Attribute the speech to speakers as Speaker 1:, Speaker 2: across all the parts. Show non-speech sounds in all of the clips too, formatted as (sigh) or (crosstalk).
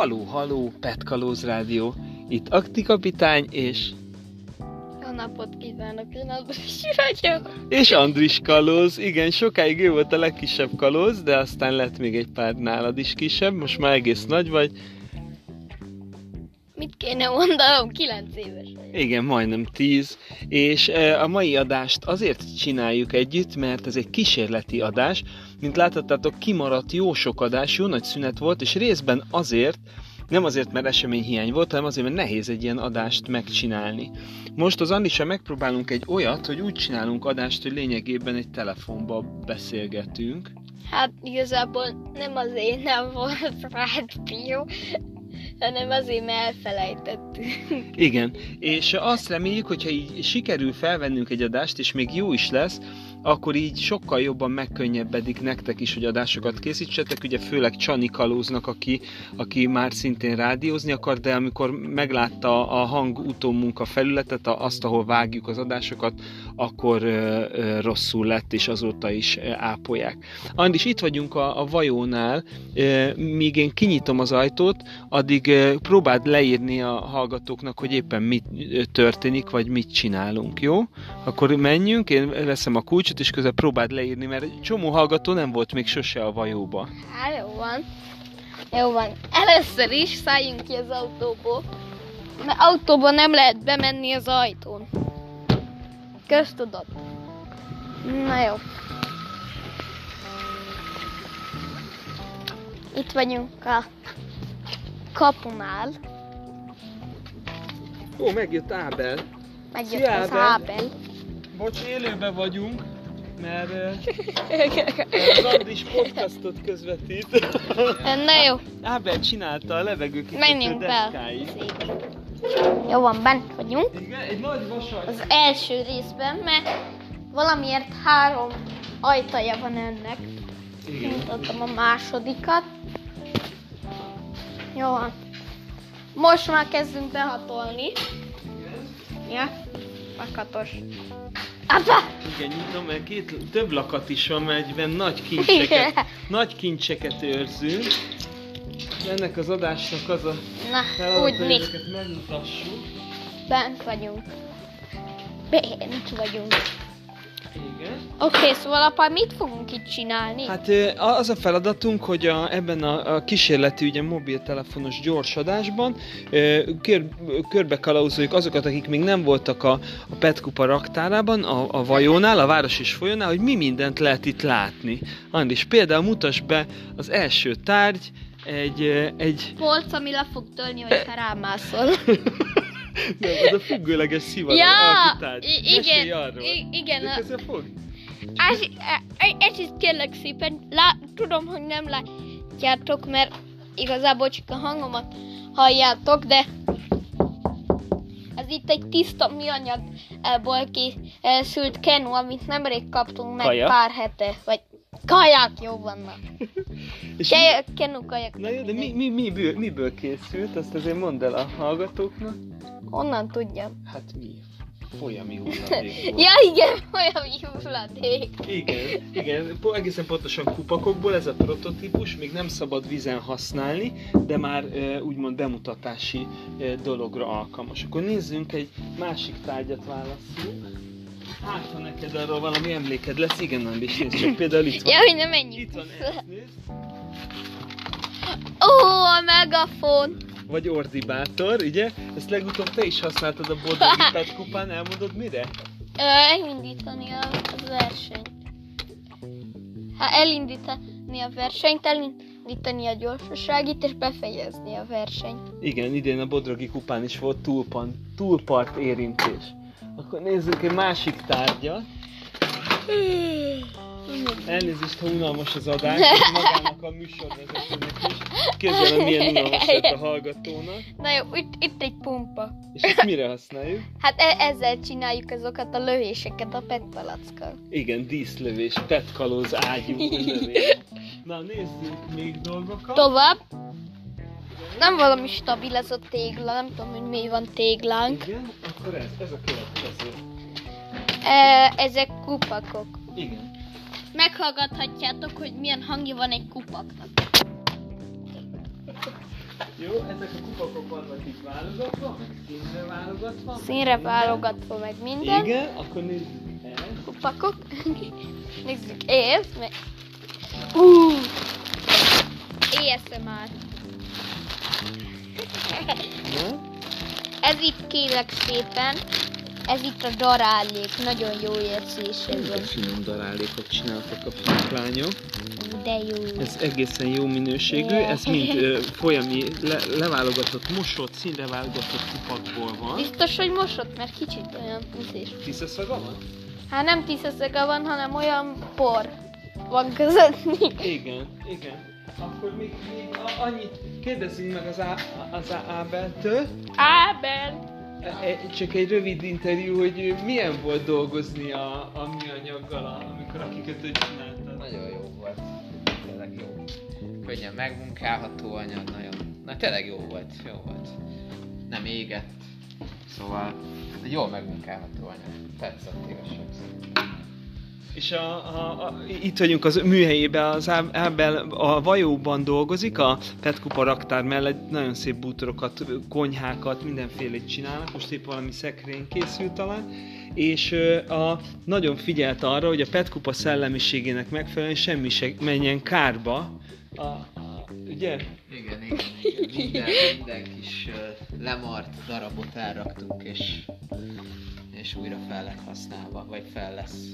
Speaker 1: Haló, haló, Petkalóz Rádió. Itt Akti kapitány és...
Speaker 2: Jó napot kívánok, én Andris vagyok.
Speaker 1: És Andris kalóz. Igen, sokáig ő volt a legkisebb kalóz, de aztán lett még egy pár nálad is kisebb. Most már egész nagy vagy.
Speaker 2: Mit kéne mondanom? 9 éves vagyok.
Speaker 1: Igen, majdnem 10. És e, a mai adást azért csináljuk együtt, mert ez egy kísérleti adás. Mint láthattátok, kimaradt jó sok adás, jó nagy szünet volt, és részben azért, nem azért, mert eseményhiány volt, hanem azért, mert nehéz egy ilyen adást megcsinálni. Most az Andisa megpróbálunk egy olyat, hogy úgy csinálunk adást, hogy lényegében egy telefonba beszélgetünk.
Speaker 2: Hát igazából nem azért nem volt rádió, hanem azért, mert elfelejtettük.
Speaker 1: Igen, és azt reméljük, hogyha így sikerül felvennünk egy adást, és még jó is lesz, akkor így sokkal jobban megkönnyebbedik nektek is, hogy adásokat készítsetek, ugye főleg Csani Kalóznak, aki, aki már szintén rádiózni akar, de amikor meglátta a hang utómunka felületet, azt, ahol vágjuk az adásokat, akkor rosszul lett, és azóta is ápolják. Andis, itt vagyunk a, a vajónál, ö, míg én kinyitom az ajtót, addig ö, próbáld leírni a hallgatóknak, hogy éppen mit ö, történik, vagy mit csinálunk, jó? Akkor menjünk, én veszem a kulcsot, és közben próbáld leírni, mert egy csomó hallgató nem volt még sose a vajóba.
Speaker 2: Hát jó van. Jó van. Először is szálljunk ki az autóból. Mert autóban nem lehet bemenni az ajtón. Köztudott. Na jó. Itt vagyunk a kapunál.
Speaker 1: Ó, megjött Ábel.
Speaker 2: Megjött
Speaker 1: Szia,
Speaker 2: az
Speaker 1: Ábel.
Speaker 2: Ábel.
Speaker 1: Bocs, élőben vagyunk, mert az Andis podcastot közvetít.
Speaker 2: Na jó,
Speaker 1: Ábel csinálta a levegőkikötő
Speaker 2: menjünk be. Jó van, bent vagyunk.
Speaker 1: Igen, egy nagy vasas.
Speaker 2: Az első részben, mert valamiért három ajtaja van ennek.
Speaker 1: Igen.
Speaker 2: Mutatom a másodikat. Jó van. Most már kezdünk behatolni. Ja, pakatos. Apa!
Speaker 1: Igen, nyitom, mert két, több lakat is van, mert egyben nagy kincseket, nagy kincseket őrzünk. Ennek az adásnak az a
Speaker 2: Na,
Speaker 1: feladat,
Speaker 2: úgy
Speaker 1: hogy ezeket megmutassuk.
Speaker 2: Bent vagyunk. Bent vagyunk.
Speaker 1: Igen.
Speaker 2: Oké, okay, szóval apa, mit fogunk itt csinálni?
Speaker 1: Hát az a feladatunk, hogy a, ebben a, a kísérleti ugye mobiltelefonos gyors adásban ö, kör, körbe kalauzoljuk azokat, akik még nem voltak a, a Petkupa raktárában, a, a vajónál, a város és folyónál, hogy mi mindent lehet itt látni. Andis, például mutas be az első tárgy, egy, egy
Speaker 2: Polc, ami le fog tölni, hogyha rámászol. (laughs)
Speaker 1: nem, az a függőleges szivar
Speaker 2: Ja, igen,
Speaker 1: arról.
Speaker 2: i- igen,
Speaker 1: De
Speaker 2: a-
Speaker 1: közben fog?
Speaker 2: Ez, e- ez is kérlek szépen, lá, tudom, hogy nem látjátok, mert igazából csak a hangomat halljátok, de ez itt egy tiszta műanyagból készült kenu, amit nemrég kaptunk meg
Speaker 1: Kajak?
Speaker 2: pár hete, vagy kajak, jó vannak. (laughs) Kenu kajak.
Speaker 1: Na jó, de mi, mi, miből, miből készült? Azt azért mondd el a hallgatóknak.
Speaker 2: Honnan tudjam?
Speaker 1: Hát mi? Folyami hulladék. (laughs)
Speaker 2: Ja igen, olyan hulladék.
Speaker 1: Igen, igen, egészen pontosan kupakokból ez a prototípus, még nem szabad vízen használni, de már úgymond bemutatási dologra alkalmas. Akkor nézzünk egy másik tárgyat válaszunk. Hát, ha neked arról valami emléked lesz, igen, nem is nézd, csak például itt van.
Speaker 2: Ja, hogy nem menjünk.
Speaker 1: Itt van.
Speaker 2: Ó, a megafon.
Speaker 1: Vagy ordibátor, ugye? Ezt legutóbb te is használtad a (laughs) Pet kupán, elmondod mire?
Speaker 2: Ö, elindítani a, a versenyt. Hát elindítani a versenyt, elindítani a gyorsaságit, és befejezni a versenyt.
Speaker 1: Igen, idén a Bodrogi kupán is volt túlpan, túlpart érintés. Akkor nézzük egy másik tárgyat. (sniffs) Elnézést, ha unalmas az adás, magának a műsorvezetőnek is. Képzelem, milyen unalmas lett a hallgatónak.
Speaker 2: Na jó, itt, itt egy pumpa.
Speaker 1: És ezt mire használjuk?
Speaker 2: Hát e- ezzel csináljuk azokat a lövéseket a petpalackkal.
Speaker 1: Igen, díszlövés, petkalóz, ágyú (laughs) lövés. Na, nézzünk még dolgokat.
Speaker 2: Tovább. Nem valami stabil ez a tégla, nem tudom, hogy mi van téglánk.
Speaker 1: Igen, akkor ez, ez a következő.
Speaker 2: E, ezek kupakok.
Speaker 1: Igen.
Speaker 2: Meghallgathatjátok, hogy milyen hangja van egy kupaknak.
Speaker 1: Jó, ezek a kupakok vannak itt válogatva, meg színre válogatva.
Speaker 2: Színre válogatva meg minden.
Speaker 1: Igen, akkor nézzük ezt.
Speaker 2: Kupakok. (laughs) Nézzük ezt, meg... Uh! ASMR. Ez itt kérlek szépen, ez itt a darálék, nagyon jó érzése van.
Speaker 1: Finom darálékot csináltak a lányok.
Speaker 2: De jó.
Speaker 1: Ez egészen jó minőségű, ez mind ö, folyami le, leválogatott, mosott, színre válogatott kupakból van.
Speaker 2: Biztos, hogy mosott, mert kicsit olyan ízés.
Speaker 1: Tisztaszaga van?
Speaker 2: Hát nem tisztaszaga van, hanem olyan por van közöttük.
Speaker 1: Igen, igen. Akkor még, még annyit kérdezzünk meg az, Á, az Ábeltől.
Speaker 2: Ábel!
Speaker 1: E- e- Csak egy rövid interjú, hogy milyen volt dolgozni a, a műanyaggal, amikor a kikötőt csináltad.
Speaker 3: Nagyon jó volt. Tényleg jó. Könnyen megmunkálható anyag, nagyon... Na tényleg jó volt, jó volt. Nem égett. Szóval jól megmunkálható anyag. Tetszett igazság szerint.
Speaker 1: És a, a, a, itt vagyunk az műhelyében, az Ábel a vajóban dolgozik, a Petkupa raktár mellett nagyon szép bútorokat, konyhákat, mindenfélét csinálnak, most épp valami szekrény készült talán, és a, nagyon figyelt arra, hogy a Petkupa szellemiségének megfelelően semmi se menjen kárba, a, ugye?
Speaker 3: Igen, igen, igen. Minden, minden kis lemart darabot elraktunk, és, és újra fel lett használva, vagy fel lesz.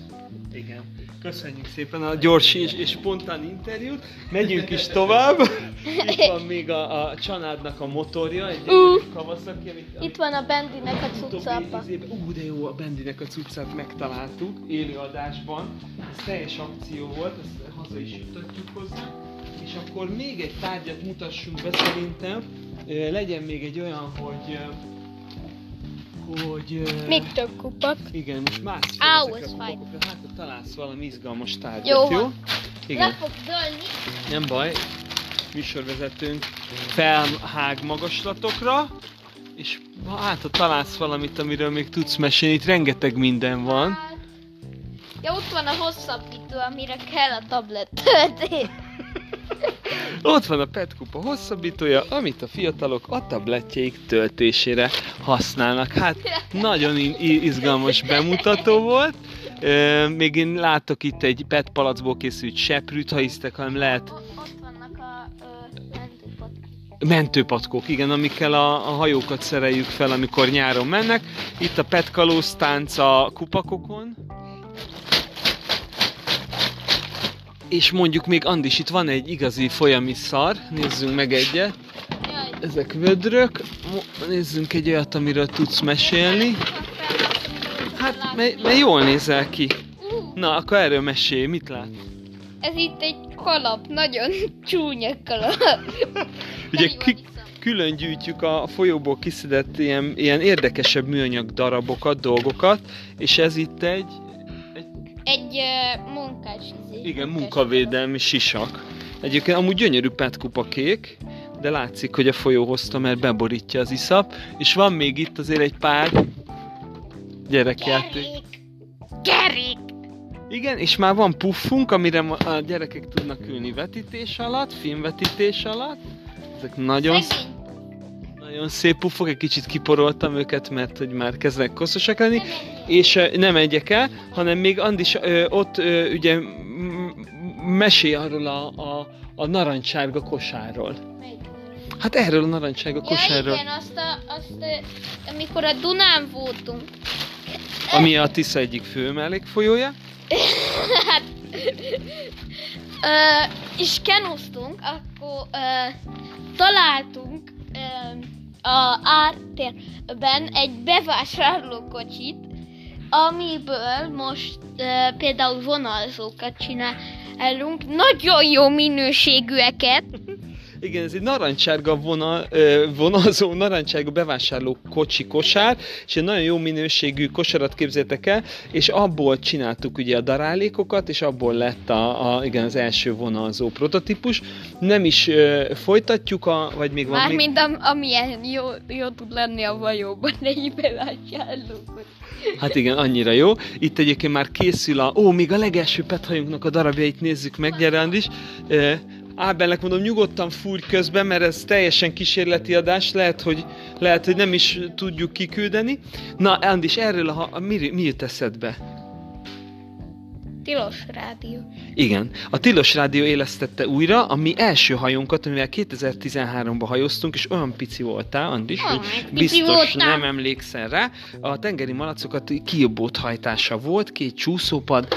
Speaker 1: Igen. Köszönjük szépen a gyors és, és spontán interjút. Megyünk is tovább. (laughs) Itt van még a, a családnak a motorja, egy
Speaker 2: Ú.
Speaker 1: Kawasaki, amit
Speaker 2: Itt van a Bendinek a cuccapa.
Speaker 1: Ú, de jó, a Bendinek a cuccát megtaláltuk élőadásban. Ez teljes akció volt, ezt haza is jutatjuk hozzá. És akkor még egy tárgyat mutassunk be szerintem. Legyen még egy olyan, hogy... hogy...
Speaker 2: Még több kupak.
Speaker 1: igen, most más
Speaker 2: Áú, ez
Speaker 1: a
Speaker 2: fáj.
Speaker 1: Hát, ha találsz valami izgalmas tárgyat,
Speaker 2: Jó
Speaker 1: jó? Igen,
Speaker 2: Le fog dőlni.
Speaker 1: nem baj. Műsorvezetőnk felhág magaslatokra, és hát, ha találsz valamit, amiről még tudsz mesélni, itt rengeteg minden van.
Speaker 2: Hát, Ja, ott van a hosszabbító, amire kell a tablet töltés. (laughs)
Speaker 1: Ott van a petkupa hosszabbítója, amit a fiatalok a tabletjeik töltésére használnak. Hát nagyon izgalmas bemutató volt. Ö, még én látok itt egy PET palacból készült seprűt, ha hisztek, hanem lehet
Speaker 2: Ott vannak a mentőpatkók.
Speaker 1: igen, amikkel a, a hajókat szereljük fel, amikor nyáron mennek. Itt a PET kalóz tánc a kupakokon. És mondjuk még Andis, itt van egy igazi folyami szar, nézzünk meg egyet. Ezek vödrök, nézzünk egy olyat, amiről tudsz mesélni. Hát, mert mert jól nézel ki. Na, akkor erről mesélj, mit lát?
Speaker 2: ez itt egy kalap, nagyon (laughs) csúnya kalap.
Speaker 1: Ugye ki, külön gyűjtjük a folyóból kiszedett ilyen, ilyen érdekesebb műanyag darabokat, dolgokat, és ez itt egy, egy
Speaker 2: ö, munkás izé.
Speaker 1: igen,
Speaker 2: munkás
Speaker 1: munkavédelmi sisak. Egyébként amúgy gyönyörű petkupa kék, de látszik, hogy a folyó hozta, mert beborítja az iszap, és van még itt azért egy pár gyerekjáték.
Speaker 2: Kerék. Kerék.
Speaker 1: Igen, és már van puffunk, amire a gyerekek tudnak ülni vetítés alatt, filmvetítés alatt. Ezek nagyon,
Speaker 2: Szegény.
Speaker 1: Nagyon szép puffok, egy kicsit kiporoltam őket, mert hogy már kezdenek koszosak lenni. És nem egyek el, hanem még Andis ott ugye m- m- mesélj arról a, a, a narancssárga kosárról. Hát erről a narancssárga
Speaker 2: Ja
Speaker 1: kosárról,
Speaker 2: igen, azt, a, azt amikor a Dunán voltunk,
Speaker 1: ami a Tisza egyik fő mellékfolyója. (laughs)
Speaker 2: hát, ö, és kenoztunk, akkor ö, találtunk ö, a ártérben egy bevásárlókocsit, amiből most ö, például vonalzókat csinálunk, nagyon jó minőségűeket, (laughs)
Speaker 1: Igen, ez egy narancssárga vonal, vonalzó, (laughs) narancssárga bevásárló kocsi kosár, és egy nagyon jó minőségű kosarat képzeltek el, és abból csináltuk ugye a darálékokat, és abból lett a, a igen, az első vonalzó prototípus. Nem is ö, folytatjuk, a, vagy még van még...
Speaker 2: mármint am, amilyen jó, jó tud lenni a vajóban egy bevásárlókocsi.
Speaker 1: Hát igen, annyira jó. Itt egyébként már készül a... Ó, még a legelső pethajunknak a darabjait nézzük meg, gyere Andis. Ö, Ábelnek mondom, nyugodtan fúrj közben, mert ez teljesen kísérleti adás, lehet, hogy, lehet, hogy nem is tudjuk kiküldeni. Na, Andis, erről a, a mi, mi jut eszedbe?
Speaker 2: Tilos rádió.
Speaker 1: Igen, a Tilos Rádió élesztette újra a mi első hajónkat, amivel 2013-ban hajóztunk, és olyan pici voltál, Andis,
Speaker 2: Ah,
Speaker 1: hogy biztos
Speaker 2: voltam.
Speaker 1: nem emlékszel rá. A tengeri malacokat kiobót hajtása volt, két csúszópad,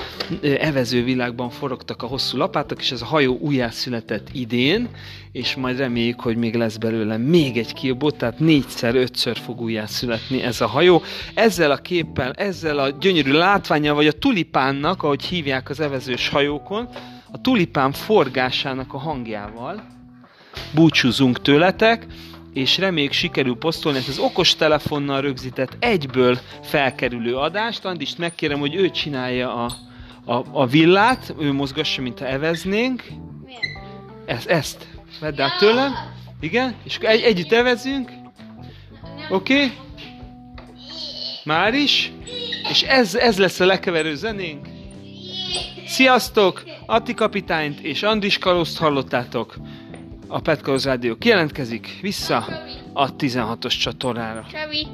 Speaker 1: ö, evező világban forogtak a hosszú lapátok, és ez a hajó újjászületett idén, és majd reméljük, hogy még lesz belőle még egy kiobót, tehát négyszer, ötször fog újjászületni ez a hajó. Ezzel a képpel, ezzel a gyönyörű látványal, vagy a tulipánnak, ahogy hívják az evezős hajókon, a tulipán forgásának a hangjával búcsúzunk tőletek, és reméljük sikerül posztolni ezt az okos telefonnal rögzített egyből felkerülő adást. Andist megkérem, hogy ő csinálja a, a, a villát, ő mozgassa, mint ha eveznénk.
Speaker 2: Miért?
Speaker 1: Ezt, ezt. Vedd át tőlem. Igen, és akkor egy, együtt evezünk. Oké? Okay? Már is. És ez, ez lesz a lekeverő zenénk. Sziasztok! Atti kapitányt és Andris Kaloszt hallottátok. A Petkaroz Rádió kijelentkezik vissza a 16-os csatornára.
Speaker 2: Csavi.